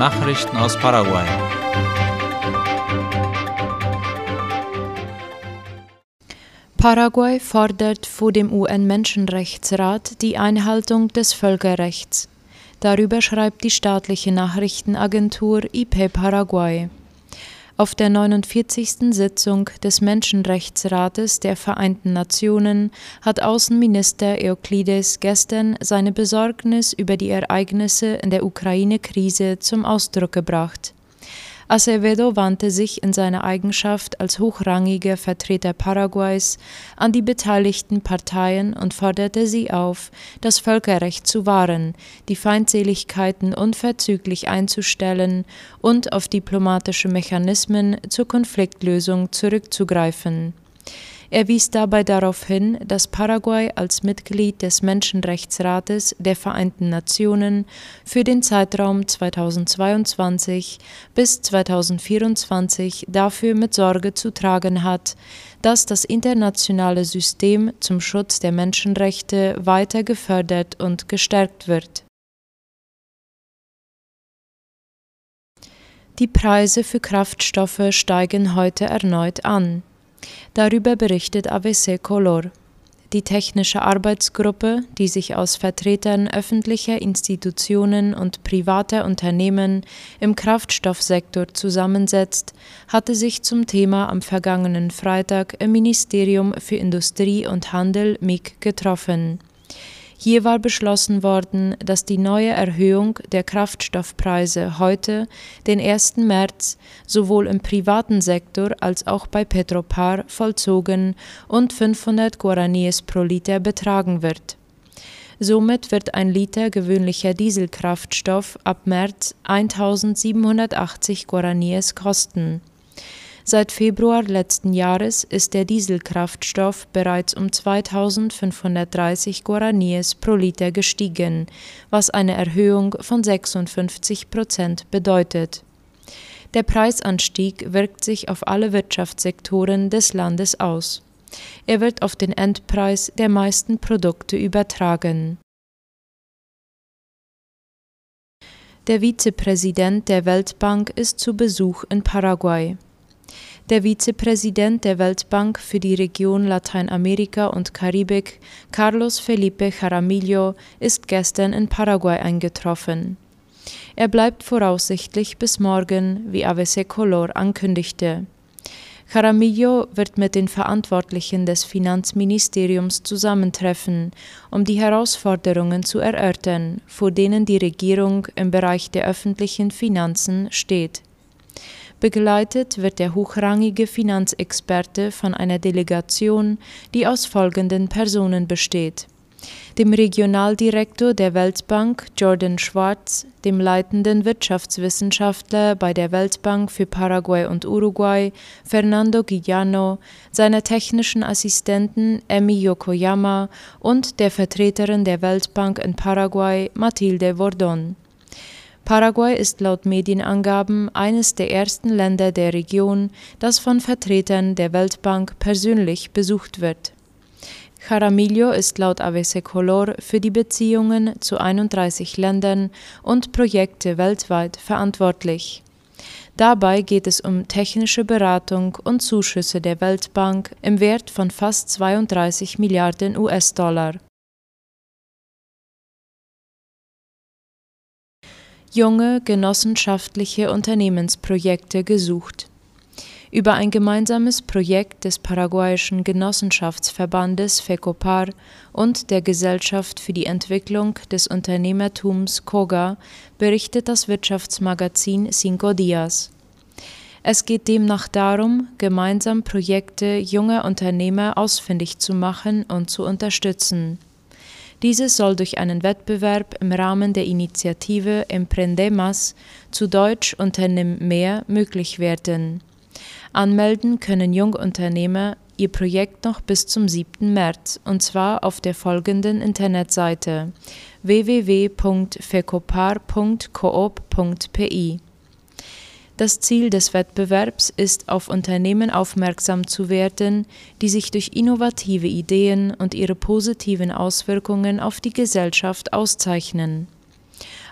Nachrichten aus Paraguay. Paraguay fordert vor dem UN-Menschenrechtsrat die Einhaltung des Völkerrechts. Darüber schreibt die staatliche Nachrichtenagentur IP Paraguay. Auf der 49. Sitzung des Menschenrechtsrates der Vereinten Nationen hat Außenminister Euklides gestern seine Besorgnis über die Ereignisse in der Ukraine-Krise zum Ausdruck gebracht. Acevedo wandte sich in seiner Eigenschaft als hochrangiger Vertreter Paraguays an die beteiligten Parteien und forderte sie auf, das Völkerrecht zu wahren, die Feindseligkeiten unverzüglich einzustellen und auf diplomatische Mechanismen zur Konfliktlösung zurückzugreifen er wies dabei darauf hin, dass Paraguay als Mitglied des Menschenrechtsrates der Vereinten Nationen für den Zeitraum 2022 bis 2024 dafür mit Sorge zu tragen hat, dass das internationale System zum Schutz der Menschenrechte weiter gefördert und gestärkt wird. Die Preise für Kraftstoffe steigen heute erneut an. Darüber berichtet AVC Color. Die technische Arbeitsgruppe, die sich aus Vertretern öffentlicher Institutionen und privater Unternehmen im Kraftstoffsektor zusammensetzt, hatte sich zum Thema am vergangenen Freitag im Ministerium für Industrie und Handel MIG getroffen. Hier war beschlossen worden, dass die neue Erhöhung der Kraftstoffpreise heute, den 1. März, sowohl im privaten Sektor als auch bei Petropar vollzogen und 500 Guaraníes pro Liter betragen wird. Somit wird ein Liter gewöhnlicher Dieselkraftstoff ab März 1780 Guaraníes kosten Seit Februar letzten Jahres ist der Dieselkraftstoff bereits um 2530 Guaraníes pro Liter gestiegen, was eine Erhöhung von 56 Prozent bedeutet. Der Preisanstieg wirkt sich auf alle Wirtschaftssektoren des Landes aus. Er wird auf den Endpreis der meisten Produkte übertragen. Der Vizepräsident der Weltbank ist zu Besuch in Paraguay. Der Vizepräsident der Weltbank für die Region Lateinamerika und Karibik, Carlos Felipe Jaramillo, ist gestern in Paraguay eingetroffen. Er bleibt voraussichtlich bis morgen, wie AVC Color ankündigte. Jaramillo wird mit den Verantwortlichen des Finanzministeriums zusammentreffen, um die Herausforderungen zu erörtern, vor denen die Regierung im Bereich der öffentlichen Finanzen steht. Begleitet wird der hochrangige Finanzexperte von einer Delegation, die aus folgenden Personen besteht dem Regionaldirektor der Weltbank Jordan Schwartz, dem leitenden Wirtschaftswissenschaftler bei der Weltbank für Paraguay und Uruguay Fernando Guillano, seiner technischen Assistenten Emi Yokoyama und der Vertreterin der Weltbank in Paraguay Mathilde Vordon. Paraguay ist laut Medienangaben eines der ersten Länder der Region, das von Vertretern der Weltbank persönlich besucht wird. Jaramillo ist laut AVC Color für die Beziehungen zu 31 Ländern und Projekte weltweit verantwortlich. Dabei geht es um technische Beratung und Zuschüsse der Weltbank im Wert von fast 32 Milliarden US-Dollar. Junge genossenschaftliche Unternehmensprojekte gesucht. Über ein gemeinsames Projekt des paraguayischen Genossenschaftsverbandes FECOPAR und der Gesellschaft für die Entwicklung des Unternehmertums COGA berichtet das Wirtschaftsmagazin Cinco Dias. Es geht demnach darum, gemeinsam Projekte junger Unternehmer ausfindig zu machen und zu unterstützen. Dieses soll durch einen Wettbewerb im Rahmen der Initiative Emprendemas zu Deutsch Unternimm mehr möglich werden. Anmelden können Jungunternehmer ihr Projekt noch bis zum 7. März und zwar auf der folgenden Internetseite www.fecopar.coop.pi. Das Ziel des Wettbewerbs ist, auf Unternehmen aufmerksam zu werden, die sich durch innovative Ideen und ihre positiven Auswirkungen auf die Gesellschaft auszeichnen.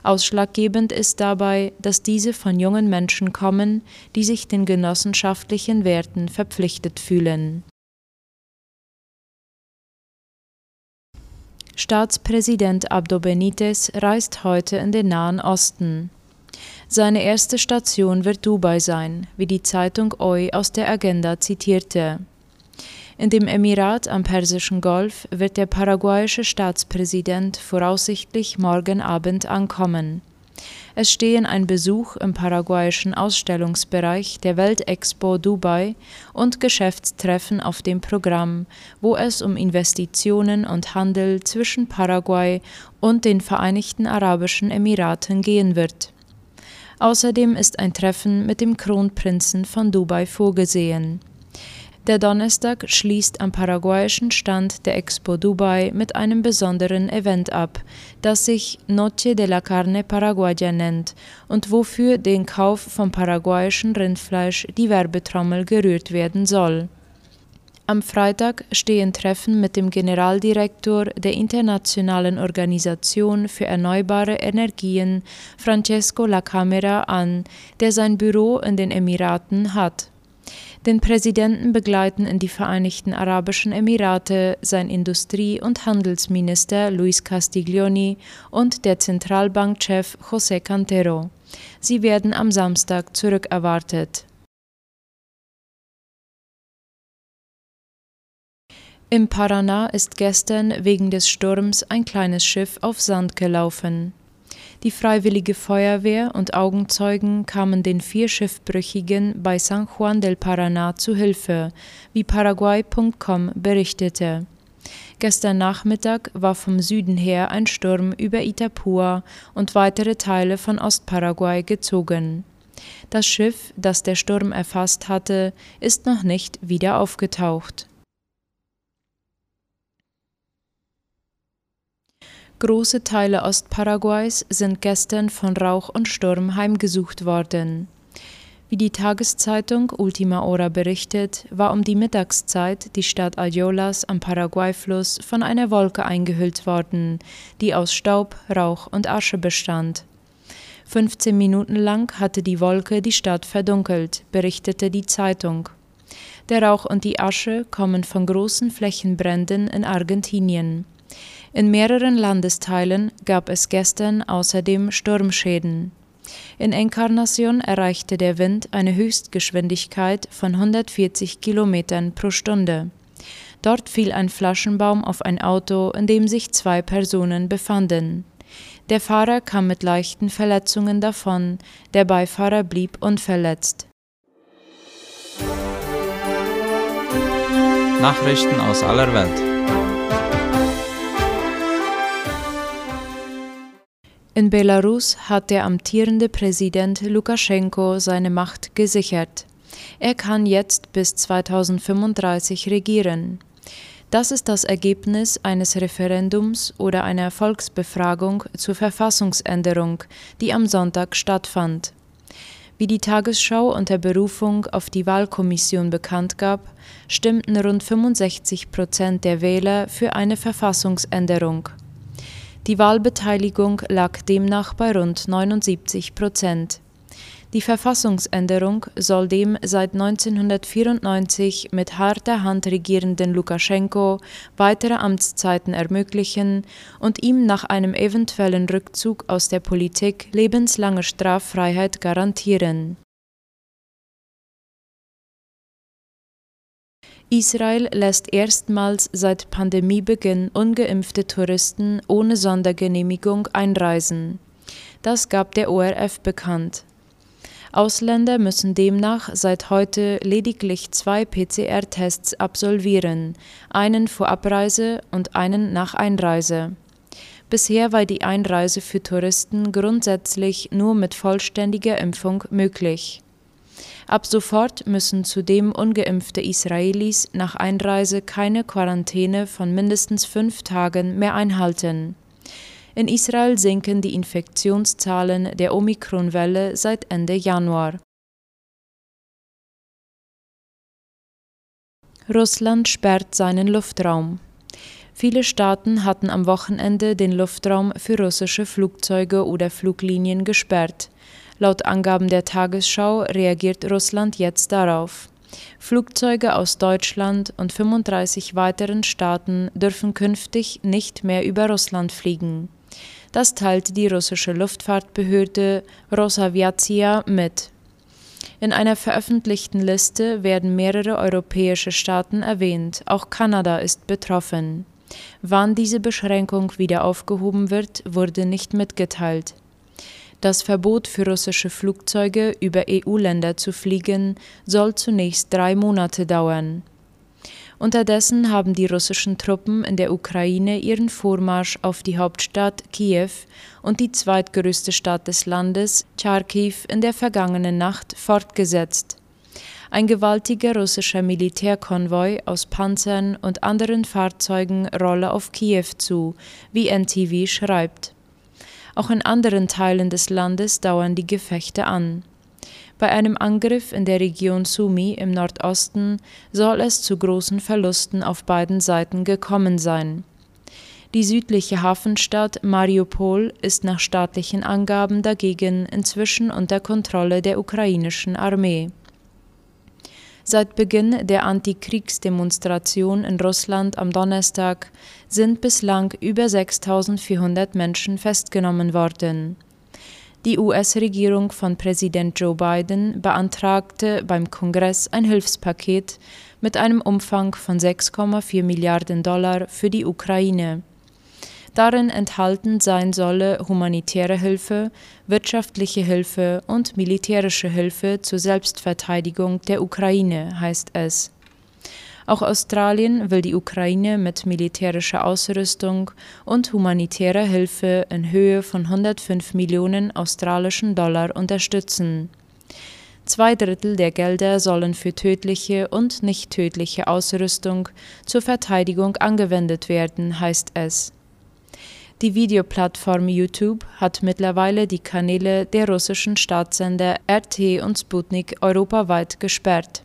Ausschlaggebend ist dabei, dass diese von jungen Menschen kommen, die sich den genossenschaftlichen Werten verpflichtet fühlen. Staatspräsident Abdo Benitez reist heute in den Nahen Osten. Seine erste Station wird Dubai sein, wie die Zeitung OI aus der Agenda zitierte. In dem Emirat am Persischen Golf wird der paraguayische Staatspräsident voraussichtlich morgen Abend ankommen. Es stehen ein Besuch im paraguayischen Ausstellungsbereich der Weltexpo Dubai und Geschäftstreffen auf dem Programm, wo es um Investitionen und Handel zwischen Paraguay und den Vereinigten Arabischen Emiraten gehen wird. Außerdem ist ein Treffen mit dem Kronprinzen von Dubai vorgesehen. Der Donnerstag schließt am paraguayischen Stand der Expo Dubai mit einem besonderen Event ab, das sich Noche de la Carne Paraguaya nennt und wofür den Kauf von paraguayischem Rindfleisch die Werbetrommel gerührt werden soll. Am Freitag stehen Treffen mit dem Generaldirektor der Internationalen Organisation für Erneuerbare Energien, Francesco La Camera, an, der sein Büro in den Emiraten hat. Den Präsidenten begleiten in die Vereinigten Arabischen Emirate sein Industrie- und Handelsminister Luis Castiglioni und der Zentralbankchef José Cantero. Sie werden am Samstag zurückerwartet. Im Paraná ist gestern wegen des Sturms ein kleines Schiff auf Sand gelaufen. Die Freiwillige Feuerwehr und Augenzeugen kamen den vier Schiffbrüchigen bei San Juan del Paraná zu Hilfe, wie Paraguay.com berichtete. Gestern Nachmittag war vom Süden her ein Sturm über Itapua und weitere Teile von Ostparaguay gezogen. Das Schiff, das der Sturm erfasst hatte, ist noch nicht wieder aufgetaucht. Große Teile Ostparaguays sind gestern von Rauch und Sturm heimgesucht worden. Wie die Tageszeitung Ultima Hora berichtet, war um die Mittagszeit die Stadt Ayolas am Paraguayfluss von einer Wolke eingehüllt worden, die aus Staub, Rauch und Asche bestand. 15 Minuten lang hatte die Wolke die Stadt verdunkelt, berichtete die Zeitung. Der Rauch und die Asche kommen von großen Flächenbränden in Argentinien. In mehreren Landesteilen gab es gestern außerdem Sturmschäden. In Encarnacion erreichte der Wind eine Höchstgeschwindigkeit von 140 Kilometern pro Stunde. Dort fiel ein Flaschenbaum auf ein Auto, in dem sich zwei Personen befanden. Der Fahrer kam mit leichten Verletzungen davon, der Beifahrer blieb unverletzt. Nachrichten aus aller Welt. In Belarus hat der amtierende Präsident Lukaschenko seine Macht gesichert. Er kann jetzt bis 2035 regieren. Das ist das Ergebnis eines Referendums oder einer Volksbefragung zur Verfassungsänderung, die am Sonntag stattfand. Wie die Tagesschau unter Berufung auf die Wahlkommission bekannt gab, stimmten rund 65 Prozent der Wähler für eine Verfassungsänderung. Die Wahlbeteiligung lag demnach bei rund 79 Prozent. Die Verfassungsänderung soll dem seit 1994 mit harter Hand regierenden Lukaschenko weitere Amtszeiten ermöglichen und ihm nach einem eventuellen Rückzug aus der Politik lebenslange Straffreiheit garantieren Israel lässt erstmals seit Pandemiebeginn ungeimpfte Touristen ohne Sondergenehmigung einreisen. Das gab der ORF bekannt. Ausländer müssen demnach seit heute lediglich zwei PCR-Tests absolvieren, einen vor Abreise und einen nach Einreise. Bisher war die Einreise für Touristen grundsätzlich nur mit vollständiger Impfung möglich. Ab sofort müssen zudem ungeimpfte Israelis nach Einreise keine Quarantäne von mindestens fünf Tagen mehr einhalten. In Israel sinken die Infektionszahlen der Omikron-Welle seit Ende Januar. Russland sperrt seinen Luftraum. Viele Staaten hatten am Wochenende den Luftraum für russische Flugzeuge oder Fluglinien gesperrt. Laut Angaben der Tagesschau reagiert Russland jetzt darauf. Flugzeuge aus Deutschland und 35 weiteren Staaten dürfen künftig nicht mehr über Russland fliegen. Das teilte die russische Luftfahrtbehörde Rosaviatia mit. In einer veröffentlichten Liste werden mehrere europäische Staaten erwähnt, auch Kanada ist betroffen. Wann diese Beschränkung wieder aufgehoben wird, wurde nicht mitgeteilt. Das Verbot für russische Flugzeuge über EU-Länder zu fliegen soll zunächst drei Monate dauern. Unterdessen haben die russischen Truppen in der Ukraine ihren Vormarsch auf die Hauptstadt Kiew und die zweitgrößte Stadt des Landes, Charkiw, in der vergangenen Nacht fortgesetzt. Ein gewaltiger russischer Militärkonvoi aus Panzern und anderen Fahrzeugen rolle auf Kiew zu, wie NTV schreibt. Auch in anderen Teilen des Landes dauern die Gefechte an. Bei einem Angriff in der Region Sumi im Nordosten soll es zu großen Verlusten auf beiden Seiten gekommen sein. Die südliche Hafenstadt Mariupol ist nach staatlichen Angaben dagegen inzwischen unter Kontrolle der ukrainischen Armee. Seit Beginn der Antikriegsdemonstration in Russland am Donnerstag sind bislang über 6400 Menschen festgenommen worden. Die US-Regierung von Präsident Joe Biden beantragte beim Kongress ein Hilfspaket mit einem Umfang von 6,4 Milliarden Dollar für die Ukraine. Darin enthalten sein solle humanitäre Hilfe, wirtschaftliche Hilfe und militärische Hilfe zur Selbstverteidigung der Ukraine, heißt es. Auch Australien will die Ukraine mit militärischer Ausrüstung und humanitärer Hilfe in Höhe von 105 Millionen australischen Dollar unterstützen. Zwei Drittel der Gelder sollen für tödliche und nicht tödliche Ausrüstung zur Verteidigung angewendet werden, heißt es. Die Videoplattform YouTube hat mittlerweile die Kanäle der russischen Staatssender RT und Sputnik europaweit gesperrt.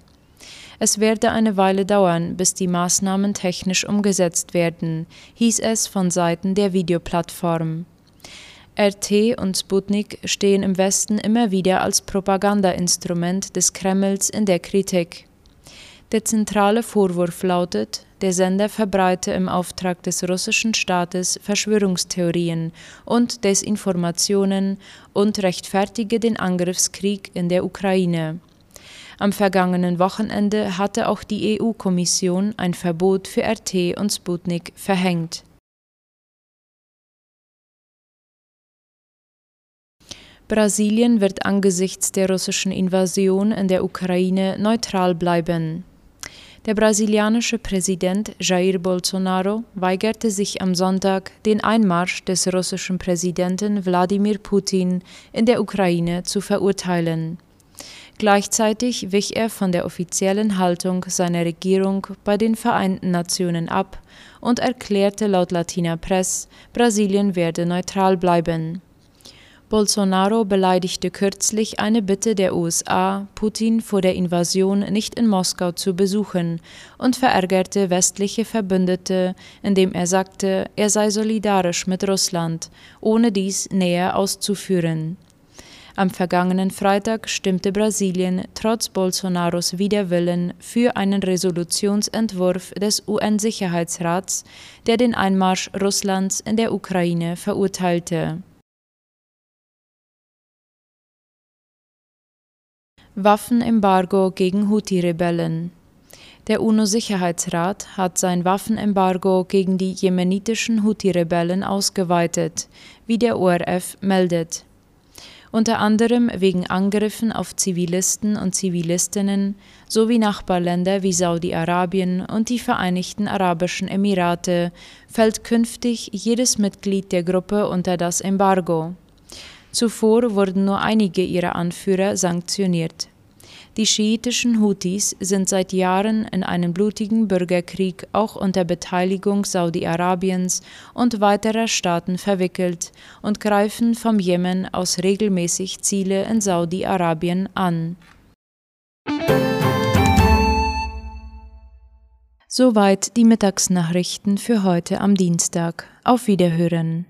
Es werde eine Weile dauern, bis die Maßnahmen technisch umgesetzt werden, hieß es von Seiten der Videoplattform. RT und Sputnik stehen im Westen immer wieder als Propagandainstrument des Kremls in der Kritik. Der zentrale Vorwurf lautet, der Sender verbreite im Auftrag des russischen Staates Verschwörungstheorien und Desinformationen und rechtfertige den Angriffskrieg in der Ukraine. Am vergangenen Wochenende hatte auch die EU-Kommission ein Verbot für RT und Sputnik verhängt. Brasilien wird angesichts der russischen Invasion in der Ukraine neutral bleiben. Der brasilianische Präsident Jair Bolsonaro weigerte sich am Sonntag, den Einmarsch des russischen Präsidenten Wladimir Putin in der Ukraine zu verurteilen. Gleichzeitig wich er von der offiziellen Haltung seiner Regierung bei den Vereinten Nationen ab und erklärte laut Latina Press, Brasilien werde neutral bleiben. Bolsonaro beleidigte kürzlich eine Bitte der USA, Putin vor der Invasion nicht in Moskau zu besuchen, und verärgerte westliche Verbündete, indem er sagte, er sei solidarisch mit Russland, ohne dies näher auszuführen. Am vergangenen Freitag stimmte Brasilien trotz Bolsonaros Widerwillen für einen Resolutionsentwurf des UN-Sicherheitsrats, der den Einmarsch Russlands in der Ukraine verurteilte. Waffenembargo gegen Houthi-Rebellen. Der UNO-Sicherheitsrat hat sein Waffenembargo gegen die jemenitischen Houthi-Rebellen ausgeweitet, wie der ORF meldet. Unter anderem wegen Angriffen auf Zivilisten und Zivilistinnen sowie Nachbarländer wie Saudi-Arabien und die Vereinigten Arabischen Emirate fällt künftig jedes Mitglied der Gruppe unter das Embargo. Zuvor wurden nur einige ihrer Anführer sanktioniert. Die schiitischen Houthis sind seit Jahren in einen blutigen Bürgerkrieg auch unter Beteiligung Saudi-Arabiens und weiterer Staaten verwickelt und greifen vom Jemen aus regelmäßig Ziele in Saudi-Arabien an. Soweit die Mittagsnachrichten für heute am Dienstag. Auf Wiederhören.